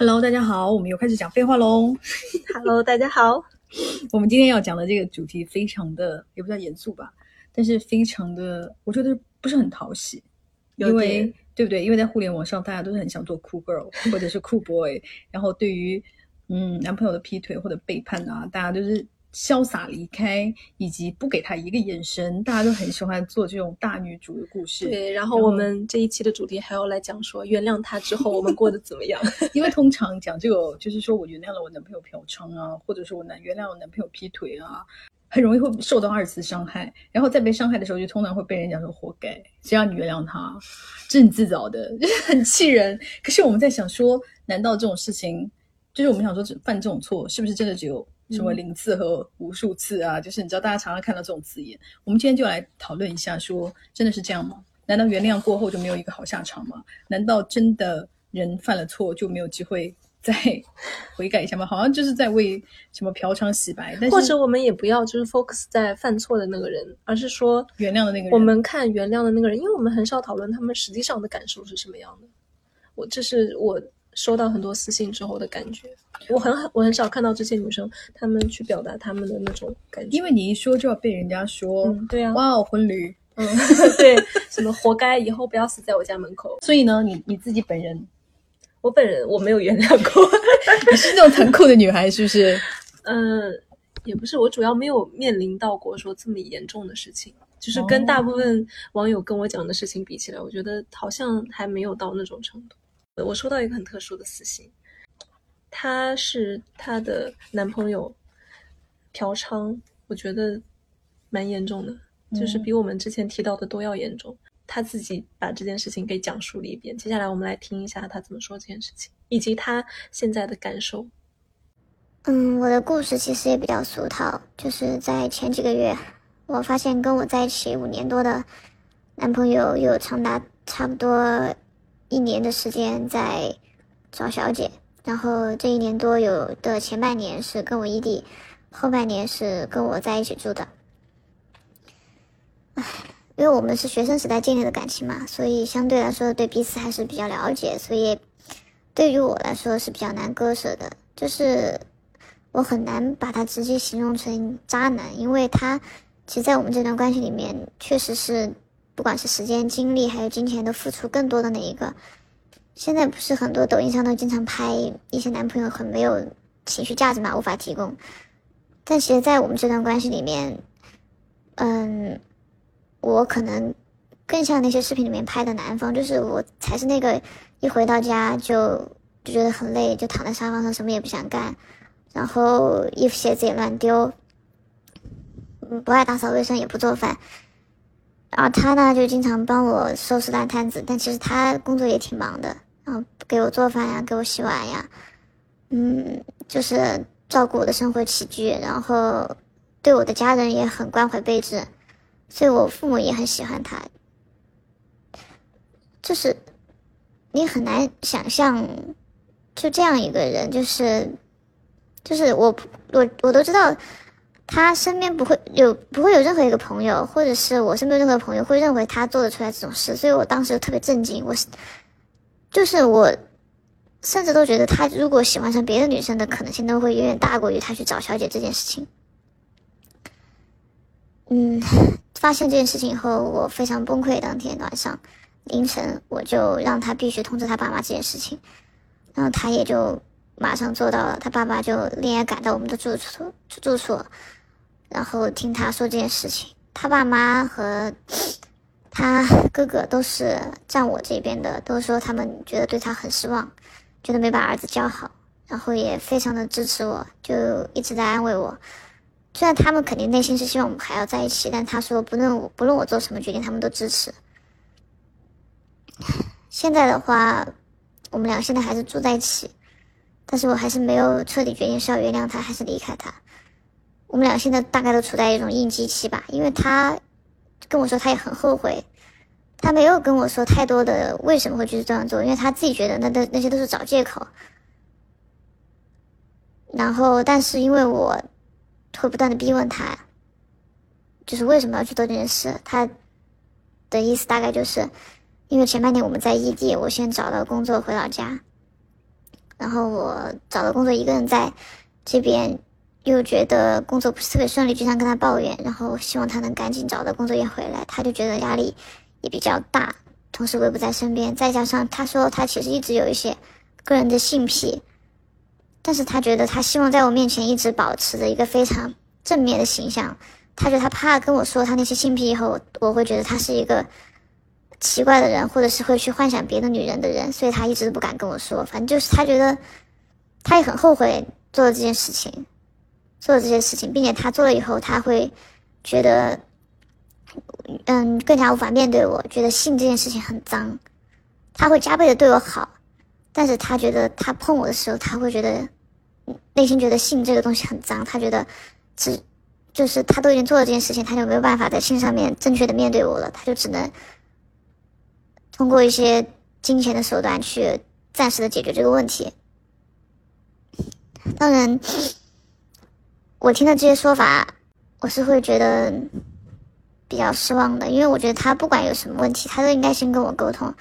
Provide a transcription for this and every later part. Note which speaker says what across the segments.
Speaker 1: Hello，大家好，我们又开始讲废话喽。
Speaker 2: Hello，大家好。
Speaker 1: 我们今天要讲的这个主题非常的，也不叫严肃吧，但是非常的，我觉得不是很讨喜，因为对不对？因为在互联网上，大家都是很想做酷 girl 或者是酷 boy，然后对于嗯男朋友的劈腿或者背叛啊，大家都是潇洒离开，以及不给他一个眼神，大家都很喜欢做这种大女主的故事。
Speaker 2: 对，然后我们这一期的主题还要来讲说，原谅他之后我们过得怎么样？
Speaker 1: 因为通常讲这个，就是说我原谅了我男朋友嫖娼啊，或者说我男原谅我男朋友劈腿啊，很容易会受到二次伤害，然后在被伤害的时候，就通常会被人讲说活该，谁让你原谅他，这是你自找的，就是很气人。可是我们在想说，难道这种事情，就是我们想说，犯这种错，是不是真的只有什么
Speaker 2: 嗯
Speaker 1: 零次和无数次啊？就是你知道，大家常常看到这种字眼，我们今天就来讨论一下说真的是这样吗？难道原谅过后就没有一个好下场吗？难道真的人犯了错就没有机会再 悔改一下吗？好像就是在为什么嫖娼洗白，但是
Speaker 2: 或者我们也不要就是 focus 在犯错的那个人，而是说
Speaker 1: 原谅的那个人，
Speaker 2: 我们看原谅的那个人，因为我们很少讨论他们实际上的感受是什么样的。我这是我收到很多私信之后的感觉，我很我很少看到这些女生她们去表达她们的那种感觉。
Speaker 1: 因为你一说就要被人家说，
Speaker 2: 嗯，对啊，
Speaker 1: 哇哦，婚礼。
Speaker 2: 嗯，对，什么活该，以后不要死在我家门口。
Speaker 1: 所以呢，你你自己本人，
Speaker 2: 我本人我没有原谅过，
Speaker 1: 你是那种残酷的女孩，是不是？
Speaker 2: 嗯，也不是，我主要没有面临到过说这么严重的事情，就是
Speaker 1: 哦
Speaker 2: 跟大部分网友跟我讲的事情比起来，我觉得好像还没有到那种程度。我收到一个很特殊的私信，她是她的男朋友嫖娼，我觉得蛮严重的，就是
Speaker 1: 嗯
Speaker 2: 比我们之前提到的都要严重。她自己把这件事情给讲述了一遍，接下来我们来听一下她怎么说这件事情，以及她现在的感受。
Speaker 3: 嗯，我的故事其实也比较俗套，就是在前几个月，我发现跟我在一起五年多的男朋友有长达差不多一年的时间在找小姐，然后这一年多有的前半年是跟我异地，后半年是跟我在一起住的。唉，因为我们是学生时代建立的感情嘛，所以相对来说对彼此还是比较了解，所以对于我来说是比较难割舍的，就是我很难把他直接形容成渣男，因为他其实，在我们这段关系里面，确实是不管是时间、精力还有金钱都付出更多的那一个。现在不是很多抖音上都经常拍一些男朋友很没有情绪价值嘛，无法提供。但其实，在我们这段关系里面，嗯，我可能更像那些视频里面拍的男方，就是我才是那个一回到家就就觉得很累，就躺在沙发上什么也不想干，然后衣服鞋子也乱丢，嗯，不爱打扫卫生，也不做饭。然后他呢，就经常帮我收拾烂摊子，但其实他工作也挺忙的，然后给我做饭呀，给我洗碗呀，嗯，就是照顾我的生活起居，然后对我的家人也很关怀备至，所以我父母也很喜欢他。就是你很难想象，就这样一个人，就是就是我我我都知道，他身边不会有不会有任何一个朋友，或者是我身边任何朋友会认为他做得出来这种事，所以我当时特别震惊。我是就是我甚至都觉得他如果喜欢上别的女生的可能性都会远远大过于他去找小姐这件事情。嗯，发现这件事情以后，我非常崩溃。当天晚上凌晨，我就让他必须通知他爸妈这件事情，然后他也就马上做到了。他爸爸就连夜赶到我们的住处住处，然后听他说这件事情。他爸妈和 他哥哥都是站我这边的，都说他们觉得对他很失望，觉得没把儿子教好，然后也非常的支持我，就一直在安慰我。虽然他们肯定内心是希望我们还要在一起，但他说不论我不论我做什么决定，他们都支持。现在的话，我们俩现在还是住在一起，但是我还是没有彻底决定是要原谅他还是离开他。我们俩现在大概都处在一种应激期吧，因为他跟我说他也很后悔，他没有跟我说太多的为什么会去这样做，因为他自己觉得那那那些都是找借口。然后，但是因为我会不断的逼问他，就是为什么要去做这件事，他的意思大概就是，因为前半年我们在异地，我先找到工作回老家，然后我找到工作一个人在这边，又觉得工作不是特别顺利，经常跟他抱怨，然后希望他能赶紧找到工作也回来，他就觉得压力也比较大。同时我也不在身边，再加上他说他其实一直有一些个人的性癖，但是他觉得他希望在我面前一直保持着一个非常正面的形象。他觉得他怕跟我说他那些性癖以后，我会觉得他是一个奇怪的人，或者是会去幻想别的女人的人，所以他一直都不敢跟我说。反正就是他觉得他也很后悔做了这件事情，做了这些事情，并且他做了以后，他会觉得嗯更加无法面对我，觉得性这件事情很脏，他会加倍的对我好，但是他觉得他碰我的时候，他会觉得内心觉得性这个东西很脏，他觉得只。就是他都已经做了这件事情，他就没有办法在性上面正确的面对我了，他就只能通过一些金钱的手段去暂时的解决这个问题。当然，我听到这些说法，我是会觉得比较失望的，因为我觉得他不管有什么问题，他都应该先跟我沟通，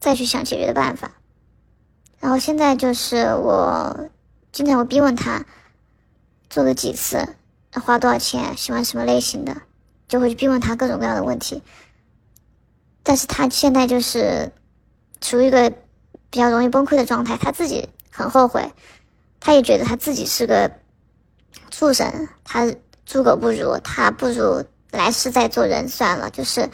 Speaker 3: 再去想解决的办法。然后现在就是我经常会逼问他。做了几次，花多少钱，喜欢什么类型的，就会去逼问他各种各样的问题。但是他现在就是处于一个比较容易崩溃的状态，他自己很后悔，他也觉得他自己是个畜生，他猪狗不如，他不如来世再做人算了，就是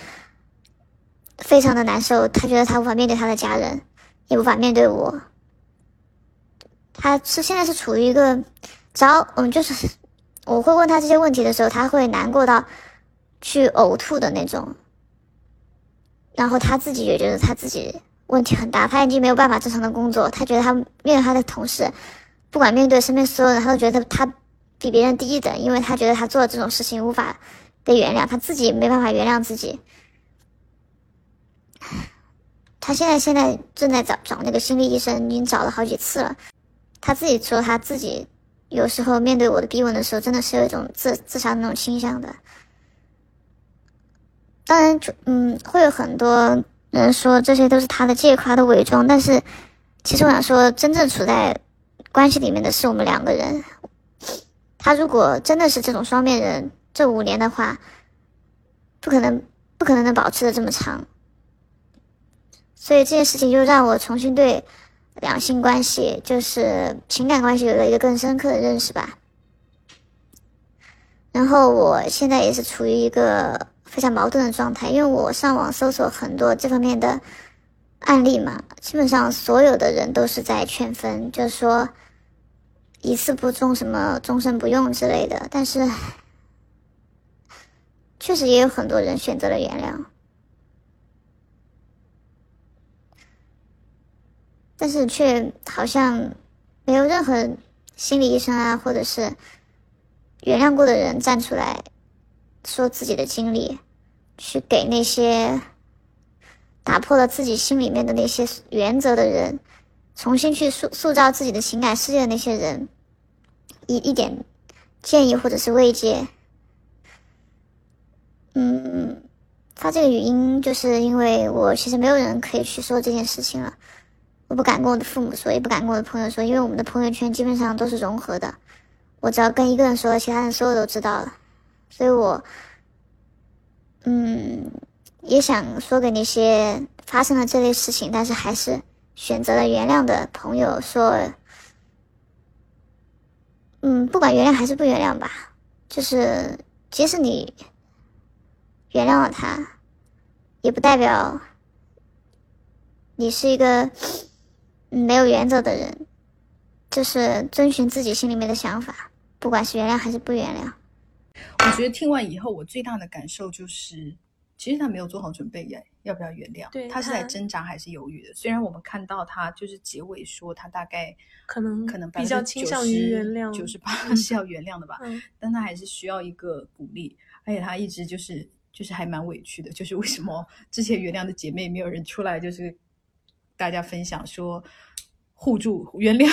Speaker 3: 非常的难受。他觉得他无法面对他的家人，也无法面对我。他是现在是处于一个。只要嗯，就是我会问他这些问题的时候，他会难过到去呕吐的那种。然后他自己也觉得他自己问题很大，他已经没有办法正常的工作。他觉得他面对他的同事，不管面对身边所有人，他都觉得他比别人低一等，因为他觉得他做了这种事情无法被原谅，他自己没办法原谅自己。他现在现在正在找找那个心理医生，已经找了好几次了。他自己说他自己。有时候面对我的逼问的时候，真的是有一种自自杀的那种倾向的。当然，就嗯，会有很多人说这些都是他的借口，他的伪装。但是，其实我想说，真正处在关系里面的是我们两个人。他如果真的是这种双面人，这五年的话，不可能，不可能能保持的这么长。所以这件事情就让我重新对。两性关系就是情感关系有了一个更深刻的认识吧。然后我现在也是处于一个非常矛盾的状态，因为我上网搜索很多这方面的案例嘛，基本上所有的人都是在劝分，就是说一次不忠什么终身不用之类的。但是确实也有很多人选择了原谅。但是却好像没有任何心理医生啊，或者是原谅过的人站出来说自己的经历，去给那些打破了自己心里面的那些原则的人，重新去塑塑造自己的情感世界的那些人一一点建议或者是慰藉。嗯，发这个语音就是因为我其实没有人可以去说这件事情了。我不敢跟我的父母说，也不敢跟我的朋友说，因为我们的朋友圈基本上都是融合的。我只要跟一个人说，其他人所有都知道了。所以我，嗯，也想说给那些发生了这类事情，但是还是选择了原谅的朋友说，嗯，不管原谅还是不原谅吧，就是即使你原谅了他，也不代表你是一个。没有原则的人，就是遵循自己心里面的想法，不管是原谅还是不原谅。
Speaker 1: 我觉得听完以后，我最大的感受就是，其实他没有做好准备，耶要不要原谅？
Speaker 2: 对，
Speaker 1: 他是在挣扎还是犹豫的？虽然我们看到他就是结尾说他大概
Speaker 2: 可能
Speaker 1: 可能
Speaker 2: 比较倾向于原谅，
Speaker 1: 九十八 是要原谅的吧？但他还是需要一个鼓励，而且他一直就是就是还蛮委屈的，就是为什么之前原谅的姐妹没有人出来，就是。大家分享说互助原谅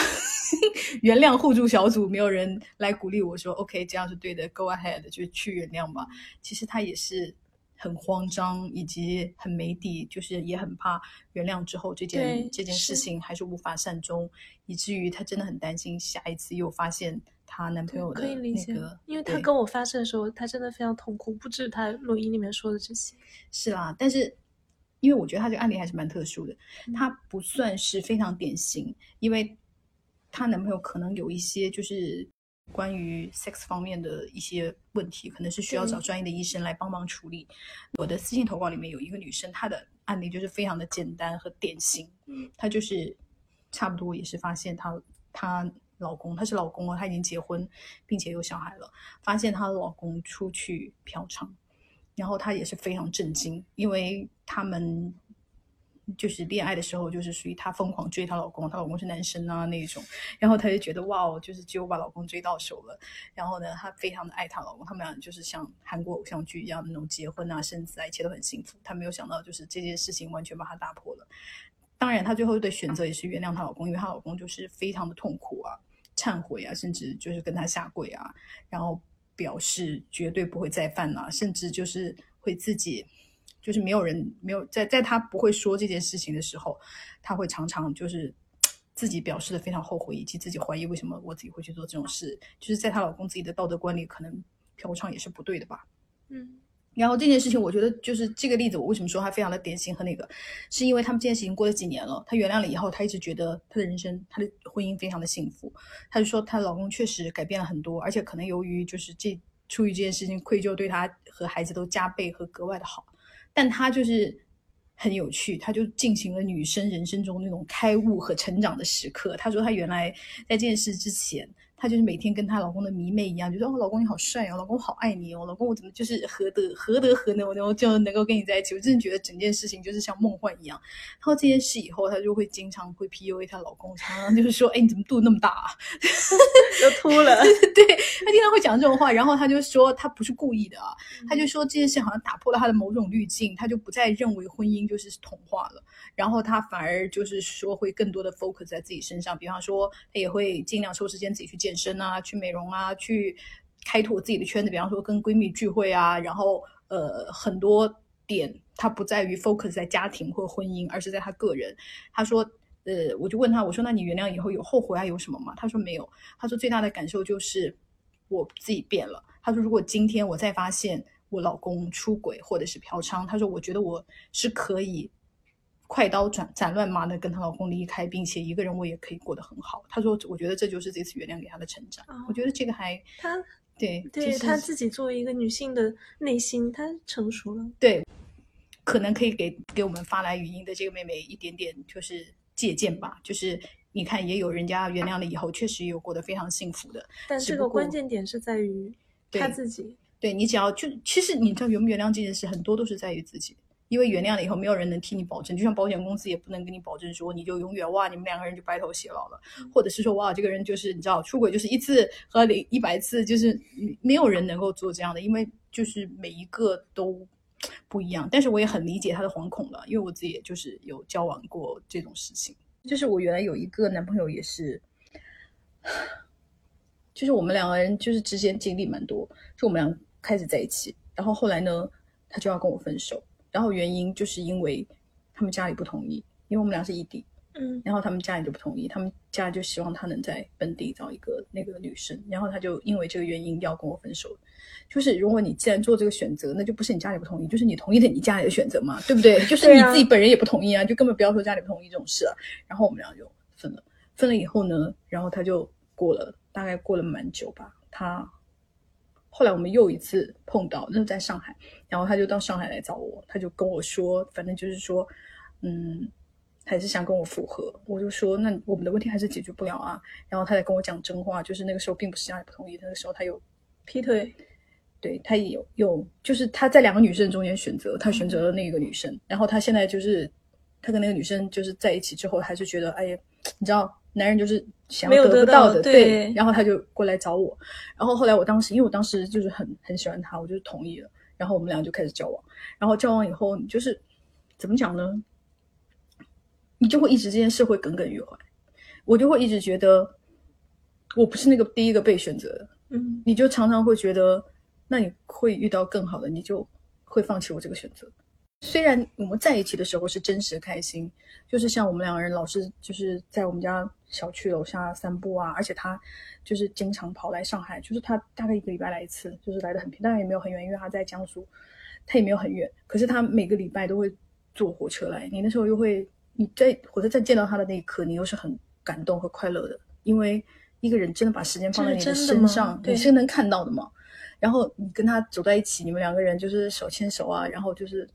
Speaker 1: 原谅互助小组，没有人来鼓励我说 OK，这样是对的，Go ahead，就去原谅吧。其实他也是很慌张，以及很没底，就是也很怕原谅之后这件这件事情还是无法善终，以至于她真的很担心下一次又发现她男朋友的
Speaker 2: 可以理解，
Speaker 1: 那个，
Speaker 2: 因为她跟我发生的时候，她真的非常痛苦，不止她录音里面说的这些。
Speaker 1: 是啦，但是因为我觉得她这个案例还是蛮特殊的，
Speaker 2: 嗯。
Speaker 1: 她不算是非常典型，因为她男朋友可能有一些就是关于 sex 方面的一些问题，可能是需要找专业的医生来帮忙处理。我的私信投稿里面有一个女生，她的案例就是非常的简单和典型，
Speaker 2: 嗯，
Speaker 1: 她就是差不多也是发现她她老公，她是老公哦，她已经结婚并且有小孩了，发现她老公出去嫖娼。然后她也是非常震惊，因为他们就是恋爱的时候，就是属于她疯狂追她老公，她老公是男生啊那种，然后她就觉得哇哦，就是只有把老公追到手了。然后呢，她非常的爱她老公，他们俩就是像韩国偶像剧一样那种结婚啊、生子啊，一切都很幸福。她没有想到，就是这件事情完全把她打破了。当然，她最后的选择也是原谅她老公，因为她老公就是非常的痛苦啊、忏悔啊，甚至就是跟她下跪啊，然后表示绝对不会再犯啊，甚至就是会自己，就是没有人没有在在他不会说这件事情的时候，他会常常就是自己表示的非常后悔，以及自己怀疑为什么我自己会去做这种事，就是在她老公自己的道德观里，可能嫖娼也是不对的吧。
Speaker 2: 嗯
Speaker 1: 然后这件事情，我觉得就是这个例子，我为什么说它非常的典型和那个，是因为他们这件事情过了几年了，她原谅了以后，她一直觉得她的人生、她的婚姻非常的幸福。她就说她老公确实改变了很多，而且可能由于就是这出于这件事情愧疚，对她和孩子都加倍和格外的好。但他就是很有趣，他就进行了女生人生中那种开悟和成长的时刻。他说他原来在这件事之前。她就是每天跟她老公的迷妹一样，觉得哦，老公你好帅哦，老公好爱你哦，老公我怎么就是何德何德何能，我能就能够跟你在一起？我真的觉得整件事情就是像梦幻一样。然后这件事以后，她就会经常会 PUA 她老公，常常就是说，哎，你怎么肚子那么大啊？
Speaker 2: 都秃了。
Speaker 1: 对她经常会讲这种话，然后她就说她不是故意的啊，她就说这件事好像打破了她的某种滤镜，她就不再认为婚姻就是童话了，然后她反而就是说会更多的 focus 在自己身上，比方说她也会尽量抽时间自己去健身啊，去美容啊，去开拓自己的圈子，比方说跟闺蜜聚会啊，然后呃很多点他不在于 focus 在家庭或婚姻，而是在他个人。他说。呃，我就问他，我说那你原谅以后有后悔啊，有什么吗？他说没有。他说最大的感受就是我自己变了。他说如果今天我再发现我老公出轨或者是嫖娼，他说我觉得我是可以快刀斩斩乱麻的跟她老公离开，并且一个人我也可以过得很好。她说我觉得这就是这次原谅给她的成长。
Speaker 2: 哦
Speaker 1: 我觉得这个还
Speaker 2: 她
Speaker 1: 对
Speaker 2: 对
Speaker 1: 就是
Speaker 2: 她自己作为一个女性的内心，她成熟了。
Speaker 1: 对，可能可以给给我们发来语音的这个妹妹一点点就是借鉴吧，就是你看也有人家原谅了以后，确实有过得非常幸福的。
Speaker 2: 但这个关键点是在于
Speaker 1: 对
Speaker 2: 她自己。
Speaker 1: 对你只要就其实你知道原不原谅这件事，很多都是在于自己。因为原谅了以后，没有人能替你保证，就像保险公司也不能跟你保证说你就永远哇，你们两个人就白头偕老了，或者是说哇，这个人就是你知道出轨就是一次和零一百次，就是没有人能够做这样的，因为就是每一个都不一样。但是我也很理解他的惶恐了，因为我自己也就是有交往过这种事情。就是我原来有一个男朋友也是，就是我们两个人就是之间经历蛮多，就我们俩开始在一起，然后后来呢，他就要跟我分手，然后原因就是因为他们家里不同意，因为我们俩是异地，
Speaker 2: 嗯
Speaker 1: 然后他们家里就不同意，他们家里就希望他能在本地找一个那个女生，然后他就因为这个原因要跟我分手。就是如果你既然做这个选择，那就不是你家里不同意，就是你同意的你家里的选择嘛，对不对？就是你自己本人也不同意啊，就根本不要说家里不同意这种事啊。然后我们俩就分了，分了以后呢，然后他就过了，大概过了蛮久吧，他后来我们又一次碰到，那是在上海，然后他就到上海来找我，他就跟我说，反正就是说，嗯，还是想跟我复合。我就说，那我们的问题还是解决不了啊。然后他才跟我讲真话，就是那个时候并不是家里不同意，那个时候他有
Speaker 2: 劈腿，
Speaker 1: 对他也有有，就是他在两个女生中间选择，他选择了那个女生，然后他现在就是他跟那个女生就是在一起之后，还是觉得哎呀，你知道，男人就是想要
Speaker 2: 得
Speaker 1: 得不到的，
Speaker 2: 到对
Speaker 1: 然后他就过来找我，然后后来我当时因为我当时就是很很喜欢他，我就同意了，然后我们俩就开始交往，然后交往以后，你就是怎么讲呢？你就会一直这件事会耿耿于怀，我就会一直觉得我不是那个第一个被选择的，
Speaker 2: 嗯。
Speaker 1: 你就常常会觉得，那你会遇到更好的，你就会放弃我这个选择。虽然我们在一起的时候是真实的开心，就是像我们两个人老是就是在我们家小区楼下散步啊，而且他就是经常跑来上海，就是他大概一个礼拜来一次，就是来的很频，当然也没有很远，因为他在江苏，他也没有很远，可是他每个礼拜都会坐火车来。你那时候又会你在火车站见到他的那一刻，你又是很感动和快乐的，因为一个人真的把时间放在你的身上，你是能看到的嘛。然后你跟他走在一起，你们两个人就是手牵手啊，然后就是。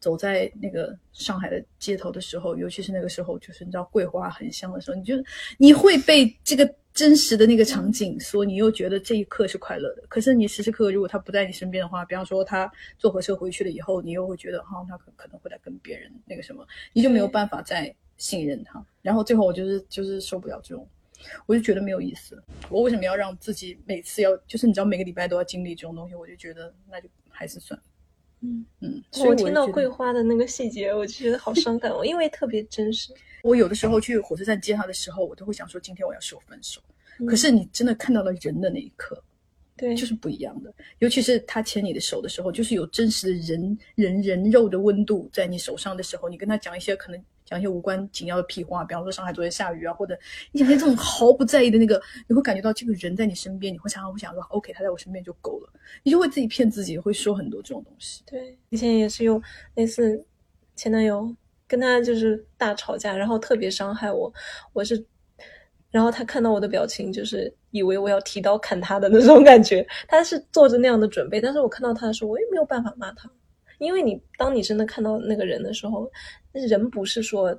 Speaker 1: 走在那个上海的街头的时候，尤其是那个时候，就是你知道桂花很香的时候，你就你会被这个真实的那个场景，所你又觉得这一刻是快乐的。可是你时时刻刻如果他不在你身边的话，比方说他坐火车回去了以后，你又会觉得哈，他可可能会来跟别人那个什么，你就没有办法再信任他。然后最后我就是就是受不了这种，我就觉得没有意思。我为什么要让自己每次要就是你知道每个礼拜都要经历这种东西？我就觉得那就还是算了。
Speaker 2: 嗯
Speaker 1: 嗯，
Speaker 2: 我听到桂花的那个细节，我就觉得好伤感哦，因为特别真实。
Speaker 1: 我有的时候去火车站接他的时候，我都会想说，今天我要说分手。可是你真的看到了人的那一刻，
Speaker 2: 对，
Speaker 1: 就是不一样的。尤其是他牵你的手的时候，就是有真实的人人人肉的温度在你手上的时候，你跟他讲一些可能。讲一些无关紧要的屁话，比方说上海昨天下雨啊，或者你讲些这种毫不在意的那个，你会感觉到这个人在你身边，你会常常会想说，OK，他在我身边就够了，你就会自己骗自己，会说很多这种东西。
Speaker 2: 对，以前也是有类似前男友跟他就是大吵架，然后特别伤害我，我是，然后他看到我的表情，就是以为我要提刀砍他的那种感觉，他是做着那样的准备，但是我看到他的时候，我也没有办法骂他。因为你，当你真的看到那个人的时候，人不是说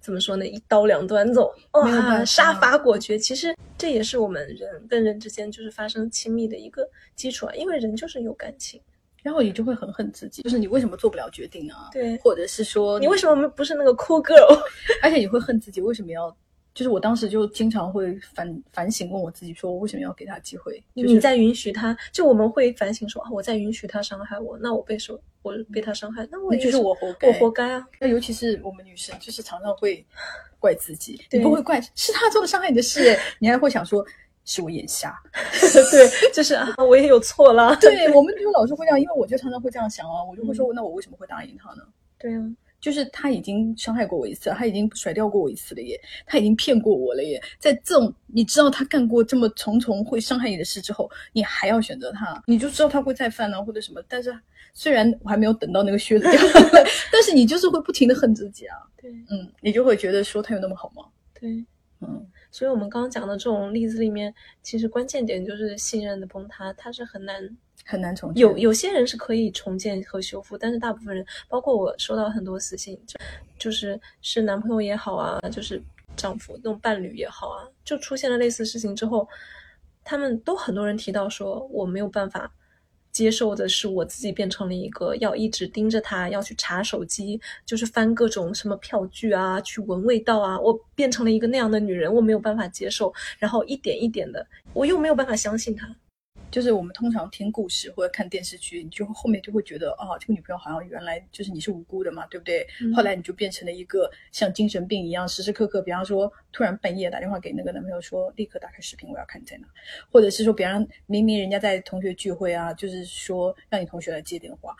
Speaker 2: 怎么说呢，一刀两断走，哇，杀伐果决。其实这也是我们人跟人之间就是发生亲密的一个基础啊。因为人就是有感情，
Speaker 1: 然后你就会很恨自己，就是你为什么做不了决定啊？
Speaker 2: 对，
Speaker 1: 或者是说
Speaker 2: 你为什么不是那个 cool girl？
Speaker 1: 而且你会恨自己为什么要？就是我当时就经常会反反省，问我自己，说我为什么要给他机会？
Speaker 2: 你在允许他，就我们会反省说啊，我在允许他伤害我，那我被受，我被他伤害，那我
Speaker 1: 就是我活该，
Speaker 2: 我活该啊！
Speaker 1: 那尤其是我们女生，就是常常会怪自己，你不会怪是他做的伤害你的事，你还会想说是我眼瞎，
Speaker 2: 对，就是啊，我也有错了。
Speaker 1: 对，我们就老是会这样，因为我就常常会这样想啊，我就会说，那我为什么会答应他呢？
Speaker 2: 对啊。
Speaker 1: 就是他已经伤害过我一次，他已经甩掉过我一次了耶，他已经骗过我了耶。在这种你知道他干过这么重重会伤害你的事之后，你还要选择他，你就知道他会再犯啊，或者什么。但是虽然我还没有等到那个靴子掉，但是你就是会不停的恨自己啊。
Speaker 2: 对，
Speaker 1: 嗯，你就会觉得说他有那么好吗？
Speaker 2: 对，嗯。所以我们刚刚讲的这种例子里面，其实关键点就是信任的崩塌，它是很难。
Speaker 1: 很难重建。
Speaker 2: 有有些人是可以重建和修复，但是大部分人，包括我收到很多私信，就就是是男朋友也好啊，就是丈夫那种伴侣也好啊，就出现了类似事情之后，他们都很多人提到说，我没有办法接受的是我自己变成了一个要一直盯着他，要去查手机，就是翻各种什么票据啊，去闻味道啊，我变成了一个那样的女人，我没有办法接受，然后一点一点的，我又没有办法相信他。
Speaker 1: 就是我们通常听故事或者看电视剧，你就后面就会觉得，哦，这个女朋友好像原来就是你是无辜的嘛，对不对？后来你就变成了一个像精神病一样，时时刻刻，比方说突然半夜打电话给那个男朋友说，立刻打开视频，我要看你在哪，或者是说，别人明明人家在同学聚会啊，就是说让你同学来接电话，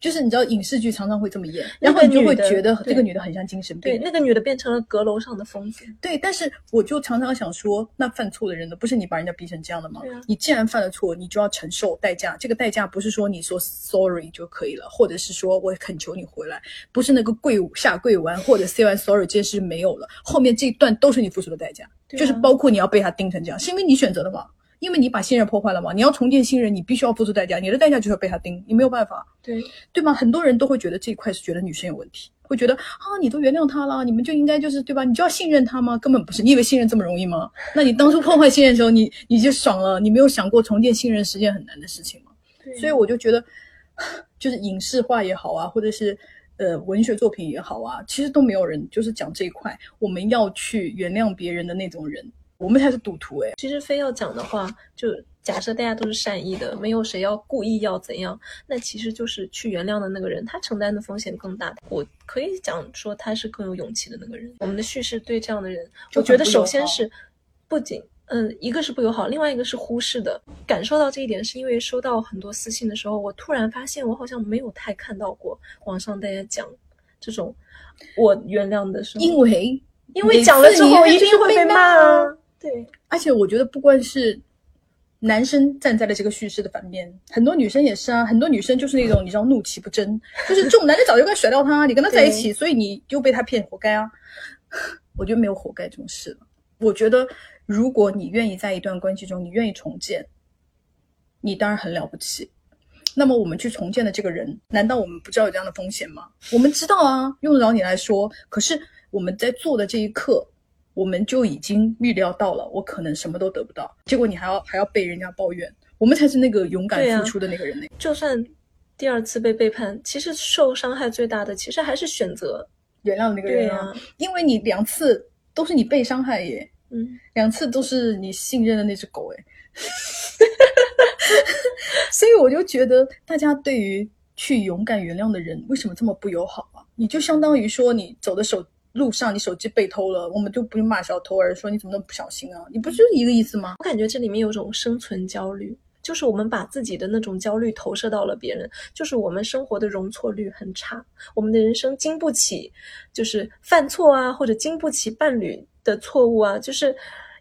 Speaker 1: 就是你知道影视剧常常会这么演，然后你就会觉得这个女的很像精神病，
Speaker 2: 对，那个女的变成了阁楼上的疯子，
Speaker 1: 对。但是我就常常想说，那犯错的人呢，不是你把人家逼成这样的吗？你既然犯了错。你就要承受代价，这个代价不是说你说 sorry 就可以了，或者是说我恳求你回来，不是那个跪下跪完或者 say 完 sorry 这件事没有了，后面这一段都是你付出的代价，就是包括你要被他盯成这样，是因为你选择的嘛？因为你把信任破坏了嘛？你要重建信任，你必须要付出代价，你的代价就是要被他盯，你没有办法，
Speaker 2: 对
Speaker 1: 对吗？很多人都会觉得这一块是觉得女生有问题。会觉得啊，你都原谅他了，你们就应该就是对吧？你就要信任他吗？根本不是，你以为信任这么容易吗？那你当初破坏信任的时候，你你就爽了，你没有想过重建信任是件很难的事情吗？所以我就觉得，就是影视化也好啊，或者是呃文学作品也好啊，其实都没有人就是讲这一块，我们要去原谅别人的那种人，我们才是赌徒哎。
Speaker 2: 其实非要讲的话，就。假设大家都是善意的，没有谁要故意要怎样，那其实就是去原谅的那个人，他承担的风险更大。我可以讲说他是更有勇气的那个人。我们的叙事对这样的人，我觉得首先是不仅嗯，一个是不友好，另外一个是忽视的。感受到这一点，是因为收到很多私信的时候，我突然发现我好像没有太看到过网上大家讲这种我原谅的时候，
Speaker 1: 因为
Speaker 2: 因为讲了之后一定会被骂啊。对，
Speaker 1: 而且我觉得不管是。男生站在了这个叙事的反面，很多女生也是啊，很多女生就是那种你知道怒其不争，就是这种男的早就该甩掉他，你跟他在一起，所以你又被他骗，活该啊！我觉得没有活该这种事我觉得如果你愿意在一段关系中，你愿意重建，你当然很了不起。那么我们去重建的这个人，难道我们不知道有这样的风险吗？我们知道啊，用得着你来说。可是我们在做的这一刻。我们就已经预料到了，我可能什么都得不到，结果你还要还要被人家抱怨，我们才是那个勇敢付出的那个人呢。
Speaker 2: 就算第二次被背叛，其实受伤害最大的，其实还是选择
Speaker 1: 原谅那个人啊，因为你两次都是你被伤害耶，嗯，两次都是你信任的那只狗哎，所以我就觉得大家对于去勇敢原谅的人，为什么这么不友好啊？你就相当于说你走的手。路上你手机被偷了，我们就不用骂小偷，而是说你怎么那么不小心啊？你不就是一个意思吗？
Speaker 2: 我感觉这里面有种生存焦虑，就是我们把自己的那种焦虑投射到了别人，就是我们生活的容错率很差，我们的人生经不起就是犯错啊，或者经不起伴侣的错误啊，就是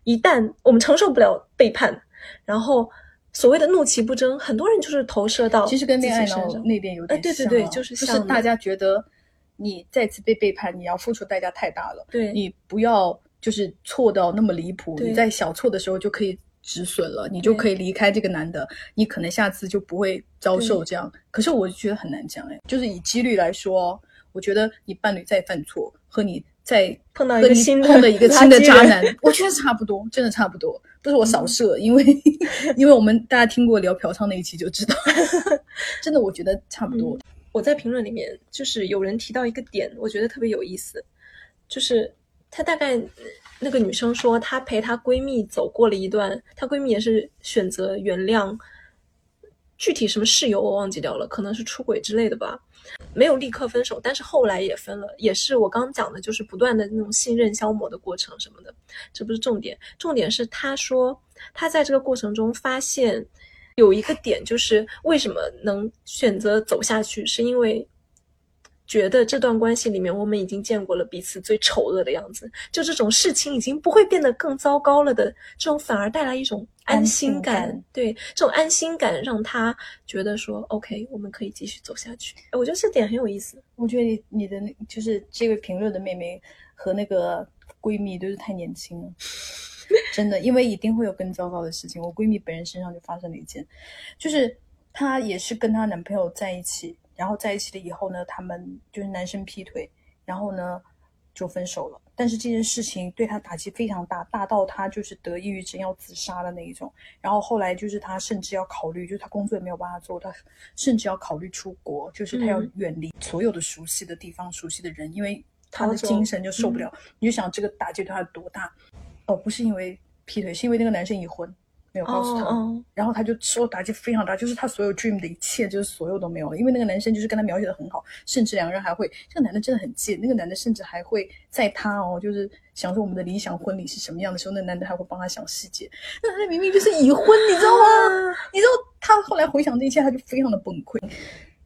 Speaker 2: 一旦我们承受不了背叛，然后所谓的怒其不争，很多人就是投射到
Speaker 1: 其实跟恋爱脑那边有点
Speaker 2: 像，对对对，就是
Speaker 1: 就是大家觉得。你再次被背叛，你要付出代价太大了。
Speaker 2: 对
Speaker 1: 你不要就是错到那么离谱，你在小错的时候就可以止损了，你就可以离开这个男的，你可能下次就不会遭受这样。可是我就觉得很难讲哎，就是以几率来说，我觉得你伴侣再犯错和你再
Speaker 2: 碰到一个新
Speaker 1: 的一个新的渣男，我觉得差不多，真的差不多。不是我扫射，因为因为我们大家听过聊嫖娼那一期就知道，真的我觉得差不多。
Speaker 2: 我在评论里面就是有人提到一个点，我觉得特别有意思，就是她大概那个女生说，她陪她闺蜜走过了一段，她闺蜜也是选择原谅，具体什么事由我忘记掉了，可能是出轨之类的吧，没有立刻分手，但是后来也分了，也是我刚讲的，就是不断的那种信任消磨的过程什么的，这不是重点，重点是她说她在这个过程中发现。有一个点就是为什么能选择走下去，是因为觉得这段关系里面我们已经见过了彼此最丑恶的样子，就这种事情已经不会变得更糟糕了的，这种反而带来一种安心感。对，这种安心感让他觉得说 OK，我们可以继续走下去。我觉得这点很有意思。
Speaker 1: 我觉得你你的那就是这位评论的妹妹和那个闺蜜都是太年轻了。真的，因为一定会有更糟糕的事情。我闺蜜本人身上就发生了一件，就是她也是跟她男朋友在一起，然后在一起了以后呢，他们就是男生劈腿，然后呢就分手了。但是这件事情对她打击非常大，大到她就是得抑郁症要自杀的那一种。然后后来就是她甚至要考虑，就是她工作也没有办法做，她甚至要考虑出国，就是她要远离所有的熟悉的地方、熟悉的人，因为她的精神就受不了。你就想这个打击对她有多大。哦，不是因为劈腿，是因为那个男生已婚，没有告诉他，然后他就受打击非常大，就是他所有 dream 的一切，就是所有都没有了。因为那个男生就是跟他描写的很好，甚至两个人还会，这个男的真的很贱，那个男的甚至还会在他哦，就是想说我们的理想婚礼是什么样的时候，那男的还会帮他想细节。那男的明明就是已婚，你知道吗？你知道他后来回想这一切，他就非常的崩溃。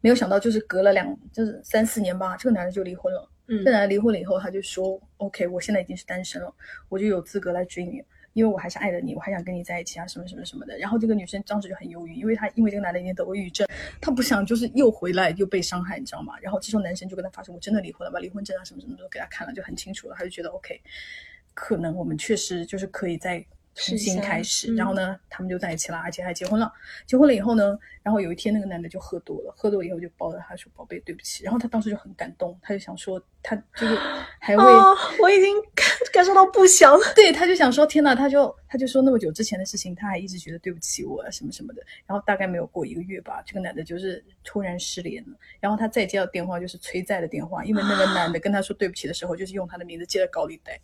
Speaker 1: 没有想到，就是隔了两，就是三四年吧，这个男的就离婚了。嗯，这男的离婚了以后，他就说：“OK，我现在已经是单身了，我就有资格来追你，因为我还是爱着你，我还想跟你在一起啊，什么什么什么的。”然后这个女生当时就很忧郁，因为她因为这个男的已经得过抑郁症，她不想就是又回来又被伤害，你知道吗？然后这时候男生就跟她发生：“我真的离婚了，把离婚证啊什么什么都给她看了，就很清楚了。”她就觉得 OK，可能我们确实就是可以在。重新开始，然后呢，他们就在一起了，而且还结婚了。结婚了以后呢，然后有一天那个男的就喝多了，喝多以后就抱着他说：“宝贝，对不起。”然后他当时就很感动，他就想说，他就是还会，
Speaker 2: 我已经感感受到不祥了。
Speaker 1: 对，他就想说，天呐，他就他就说那么久之前的事情，他还一直觉得对不起我什么什么的。然后大概没有过一个月吧，这个男的就是突然失联了。然后他再接到电话就是催债的电话，因为那个男的跟他说对不起的时候，就是用他的名字借了高利贷。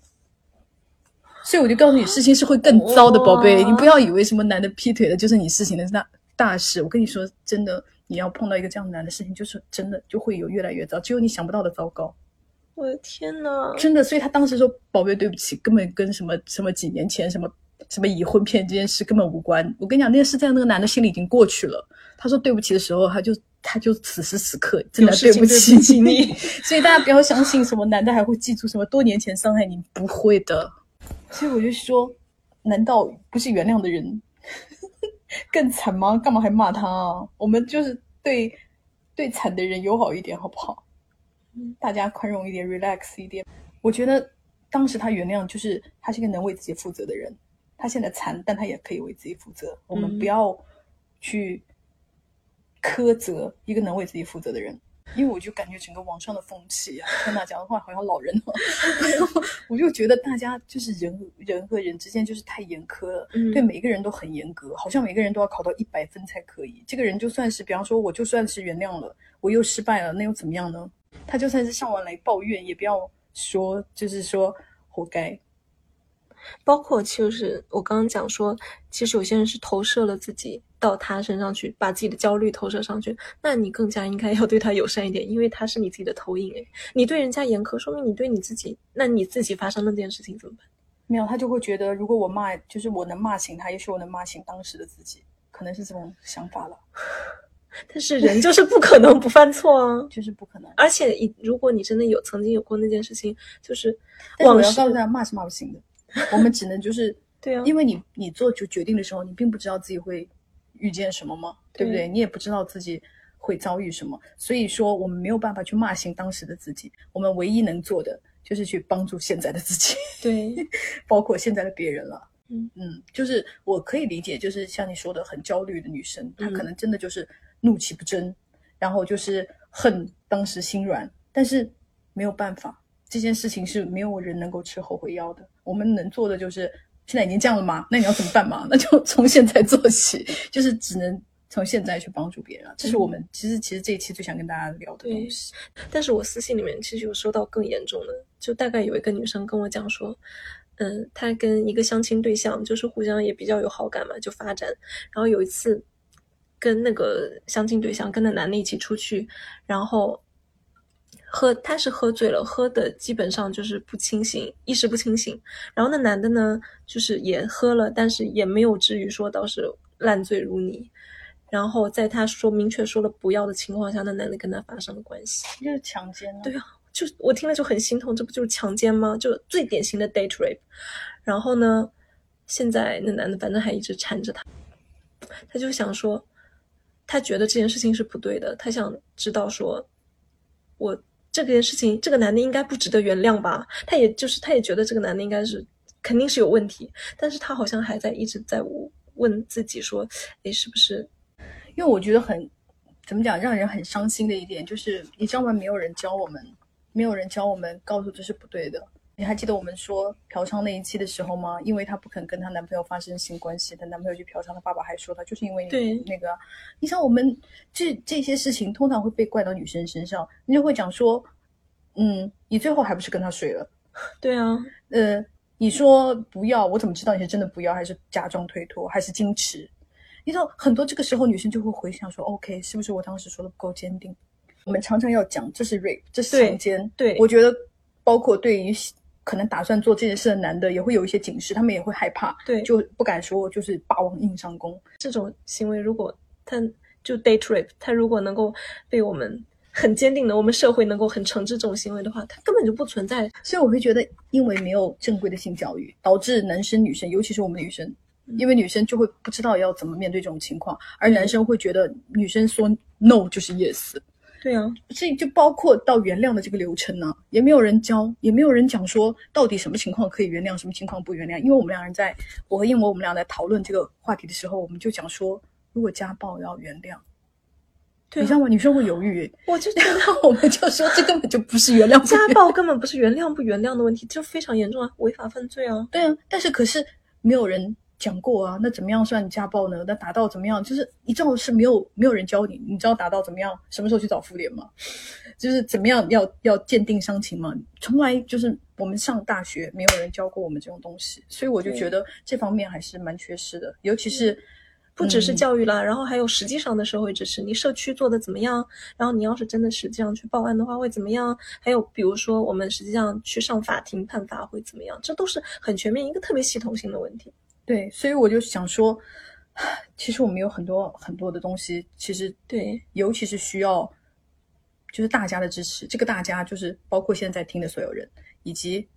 Speaker 1: 所以我就告诉你，事情是会更糟的，宝贝，你不要以为什么男的劈腿了就是你事情的大大事。我跟你说，真的，你要碰到一个这样男的事情，就是真的就会有越来越糟，只有你想不到的糟糕。
Speaker 2: 我的天呐，
Speaker 1: 真的，所以他当时说：“宝贝，对不起，根本跟什么什么几年前什么什么已婚骗这件事根本无关。我跟你讲，那件事在那个男的心里已经过去了。他说对不起的时候，他就他就此时此刻真的对不起
Speaker 2: 对不起你
Speaker 1: 所以大家不要相信什么男的还会记住什么多年前伤害你，不会的。所以我就说，难道不是原谅的人 更惨吗？干嘛还骂他啊？我们就是对对惨的人友好一点，好不好？大家宽容一点，relax 一点。我觉得当时他原谅，就是他是一个能为自己负责的人。他现在惨，但他也可以为自己负责。我们不要去苛责一个能为自己负责的人，因为我就感觉整个网上的风气啊，天呐，讲的话好像老人了。我就觉得大家就是人人和人之间就是太严苛了，
Speaker 2: 嗯
Speaker 1: 对每一个人都很严格，好像每个人都要考到一百分才可以。这个人就算是，比方说，我就算是原谅了，我又失败了，那又怎么样呢？他就算是上网来抱怨，也不要说就是说活该。
Speaker 2: 包括就是我刚刚讲说，其实有些人是投射了自己到他身上去，把自己的焦虑投射上去，那你更加应该要对他友善一点，因为他是你自己的投影诶。你对人家严苛，说明你对你自己，那你自己发生了这件事情怎么办？
Speaker 1: 没有，他就会觉得，如果我骂，就是我能骂醒他，也许我能骂醒当时的自己，可能是这种想法了，
Speaker 2: 但是人就是不可能不犯错啊。
Speaker 1: 就是不可能。
Speaker 2: 而且一，如果你真的有曾经有过那件事情，就是
Speaker 1: 但是我
Speaker 2: 往事
Speaker 1: 要告诉大家，骂是骂不醒的，我们只能就是，
Speaker 2: 对啊，
Speaker 1: 因为你你做出决定的时候，你并不知道自己会遇见什么嘛，对不对？
Speaker 2: 对
Speaker 1: 你也不知道自己会遭遇什么，所以说我们没有办法去骂醒当时的自己，我们唯一能做的就是去帮助现在的自己。
Speaker 2: 对，
Speaker 1: 包括现在的别人了。
Speaker 2: 嗯
Speaker 1: 嗯，就是我可以理解，就是像你说的很焦虑的女生，她
Speaker 2: 嗯
Speaker 1: 可能真的就是怒气不争，然后就是恨当时心软，但是没有办法，这件事情是没有人能够吃后悔药的。我们能做的就是现在已经这样了吗？那你要怎么办嘛？那就 从现在做起，就是只能从现在去帮助别人啊。这是我们其实其实这一期最想跟大家聊的
Speaker 2: 对
Speaker 1: 东西。
Speaker 2: 但是我私信里面其实有收到更严重的，就大概有一个女生跟我讲说，嗯，她跟一个相亲对象就是互相也比较有好感嘛，就发展。然后有一次跟那个相亲对象跟那男的一起出去，然后喝，他是喝醉了，喝的基本上就是不清醒，意识不清醒。然后那男的呢，就是也喝了，但是也没有至于说倒是烂醉如泥。然后在他说明确说了不要的情况下，那男的跟他发生了关系。
Speaker 1: 就是强奸啊，
Speaker 2: 对啊，就我听了就很心痛，这不就是强奸吗？就最典型的 date rape。然后呢，现在那男的反正还一直缠着他，他就想说，他觉得这件事情是不对的，他想知道说，我这件事情，这个男的应该不值得原谅吧？他也就是他也觉得这个男的应该是肯定是有问题，但是他好像还在一直在问自己说，哎，是不是
Speaker 1: 因为我觉得很怎么讲，让人很伤心的一点就是，你知道吗？没有人教我们，没有人教我们，告诉这是不对的。你还记得我们说嫖娼那一期的时候吗？因为她不肯跟她男朋友发生性关系，她男朋友去嫖娼，她爸爸还说她就是因为
Speaker 2: 你
Speaker 1: 那个。你想，我们这这些事情通常会被怪到女生身上，你就会讲说，嗯，你最后还不是跟他睡了？
Speaker 2: 对啊？
Speaker 1: 呃，你说不要，我怎么知道你是真的不要，还是假装推脱，还是矜持？你知道，很多这个时候女生就会回想说，OK，是不是我当时说的不够坚定？我们常常要讲，这是 rape，这是
Speaker 2: 对
Speaker 1: 强奸。
Speaker 2: 对
Speaker 1: 我觉得包括对于可能打算做这件事的男的，也会有一些警示，他们也会害怕，
Speaker 2: 对
Speaker 1: 就不敢说就是霸王硬上弓。
Speaker 2: 这种行为，如果他就 date rape，他如果能够被我们很坚定的，我们社会能够很惩治这种行为的话，他根本就不存在。
Speaker 1: 所以我会觉得，因为没有正规的性教育，导致男生女生，尤其是我们女生，因为女生就会不知道要怎么面对这种情况，而男生会觉得女生说 no 就是 yes，
Speaker 2: 对啊，
Speaker 1: 所以就包括到原谅的这个流程呢，也没有人教，也没有人讲说到底什么情况可以原谅，什么情况不原谅。因为我们两人在，我和燕魔我们俩在讨论这个话题的时候，我们就讲说，如果家暴要原谅，
Speaker 2: 对啊，
Speaker 1: 你知道吗？女生会犹豫，
Speaker 2: 我就觉得
Speaker 1: 我们就说这根本就不是原谅不
Speaker 2: 家暴根本不是原谅不原谅的问题，这非常严重啊，违法犯罪啊。
Speaker 1: 对啊，但是可是没有人讲过啊，那怎么样算家暴呢？那达到怎么样？就是你知道是没有没有人教你，你知道达到怎么样？什么时候去找妇联吗？就是怎么样要要鉴定伤情吗？从来就是我们上大学没有人教过我们这种东西，所以我就觉得这方面还是蛮缺失的，尤其是。
Speaker 2: 不只是
Speaker 1: 嗯
Speaker 2: 教育啦，然后还有实际上的社会支持。你社区做的怎么样？然后你要是真的实际上去报案的话，会怎么样？还有比如说我们实际上去上法庭判罚会怎么样？这都是很全面一个特别系统性的问题。
Speaker 1: 对，所以我就想说，其实我们有很多很多的东西，其实
Speaker 2: 对，
Speaker 1: 尤其是需要就是大家的支持。这个大家就是包括现在在听的所有人，以及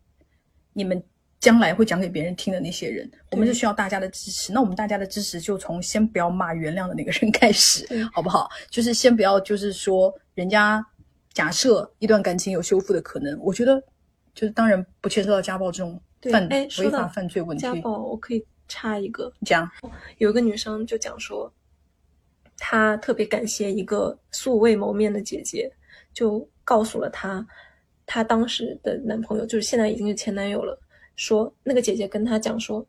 Speaker 1: 你们将来会讲给别人听的那些人，我们是需要大家的支持。那我们大家的支持就从先不要骂原谅的那个人开始，好不好？就是先不要，就是说人家假设一段感情有修复的可能，我觉得就是当然不牵涉到家暴这种
Speaker 2: 对
Speaker 1: 犯
Speaker 2: 哎说到
Speaker 1: 违法犯罪问题
Speaker 2: 家。暴我可以插一个，
Speaker 1: 讲
Speaker 2: 有一个女生就讲说，她特别感谢一个素未谋面的姐姐，就告诉了她，她当时的男朋友就是现在已经是前男友了，说那个姐姐跟她讲说，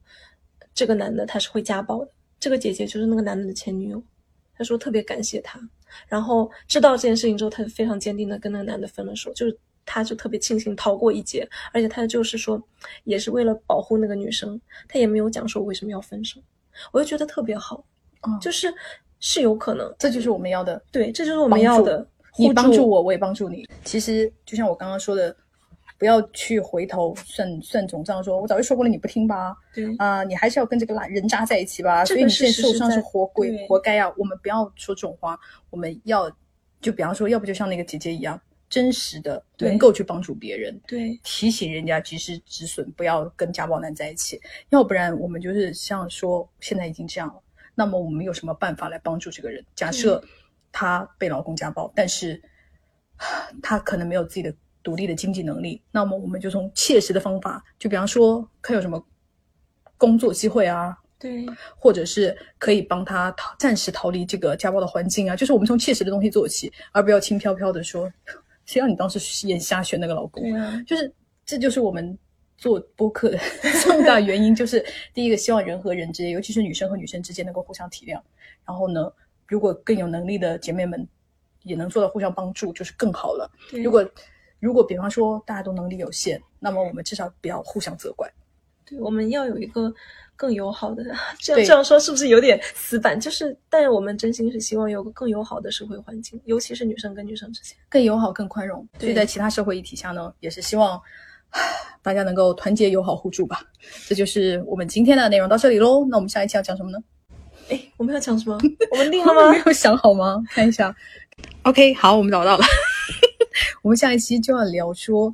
Speaker 2: 这个男的他是会家暴的，这个姐姐就是那个男的的前女友，她说特别感谢他，然后知道这件事情之后，她就非常坚定的跟那个男的分了手，就是。她就特别庆幸逃过一劫，而且他就是说，也是为了保护那个女生，他也没有讲说为什么要分手，我就觉得特别好，
Speaker 1: 嗯
Speaker 2: 就是是有可能，
Speaker 1: 这就是我们要的
Speaker 2: 对，这就是我们要的。
Speaker 1: 你帮助我，我也帮助你。其实就像我刚刚说的，不要去回头算算总账说，我早就说过了，你不听吧？
Speaker 2: 对，
Speaker 1: 啊、你还是要跟这个烂人渣在一起吧？
Speaker 2: 这个
Speaker 1: 所以你现
Speaker 2: 实在
Speaker 1: 受伤是活
Speaker 2: 鬼
Speaker 1: 活该啊！我们不要说这种话，我们要就比方说，要不就像那个姐姐一样，真实的能够去帮助别人。
Speaker 2: 对，
Speaker 1: 提醒人家及时止损，不要跟家暴男在一起，要不然我们就是像说现在已经这样了，那么我们有什么办法来帮助这个人？假设她被老公家暴，但是她可能没有自己的独立的经济能力，那么我们就从切实的方法，就比方说看有什么工作机会啊，
Speaker 2: 对，
Speaker 1: 或者是可以帮他逃暂时逃离这个家暴的环境啊，就是我们从切实的东西做起，而不要轻飘飘的说，谁让你当时眼瞎选那个老公？
Speaker 2: 对啊，
Speaker 1: 就是这就是我们做播客的 重大原因，就是第一个希望人和人之间，尤其是女生和女生之间能够互相体谅。然后呢，如果更有能力的姐妹们也能做到互相帮助，就是更好了。
Speaker 2: 对
Speaker 1: 如果如果比方说大家都能力有限，那么我们至少不要互相责怪。
Speaker 2: 对，我们要有一个更友好的，这样这样说是不是有点死板？就是，但我们真心是希望有个更友好的社会环境，尤其是女生跟女生之间。
Speaker 1: 更友好、更宽容。所
Speaker 2: 对
Speaker 1: 以在其他社会议题下呢，也是希望大家能够团结、友好、互助吧。这就是我们今天的内容到这里喽。那我们下一期要讲什么呢？
Speaker 2: 哎，我们要讲什么？我们定了吗？
Speaker 1: 我没有想好吗？看一下。OK，好，我们找到了。我们下一期就要聊说，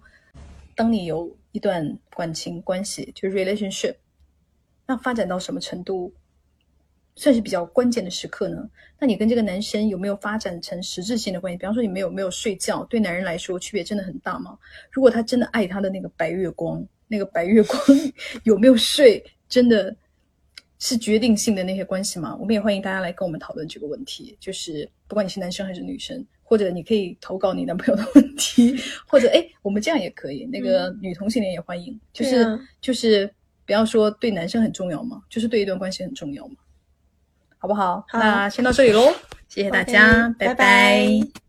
Speaker 1: 当你有一段感情关系，就是 relationship，那发展到什么程度，算是比较关键的时刻呢？那你跟这个男生有没有发展成实质性的关系？比方说，你们有没有睡觉？对男人来说，区别真的很大吗？如果他真的爱他的那个白月光，那个白月光 有没有睡，真的是决定性的那些关系吗？我们也欢迎大家来跟我们讨论这个问题，就是不管你是男生还是女生，或者你可以投稿你男朋友的问题，或者哎，我们这样也可以，那个女同性恋也欢迎，就是、
Speaker 2: 啊
Speaker 1: 就是不要说对男生很重要嘛，就是对一段关系很重要嘛，好不好？
Speaker 2: 好
Speaker 1: 那先到这里喽，谢谢大家拜
Speaker 2: 拜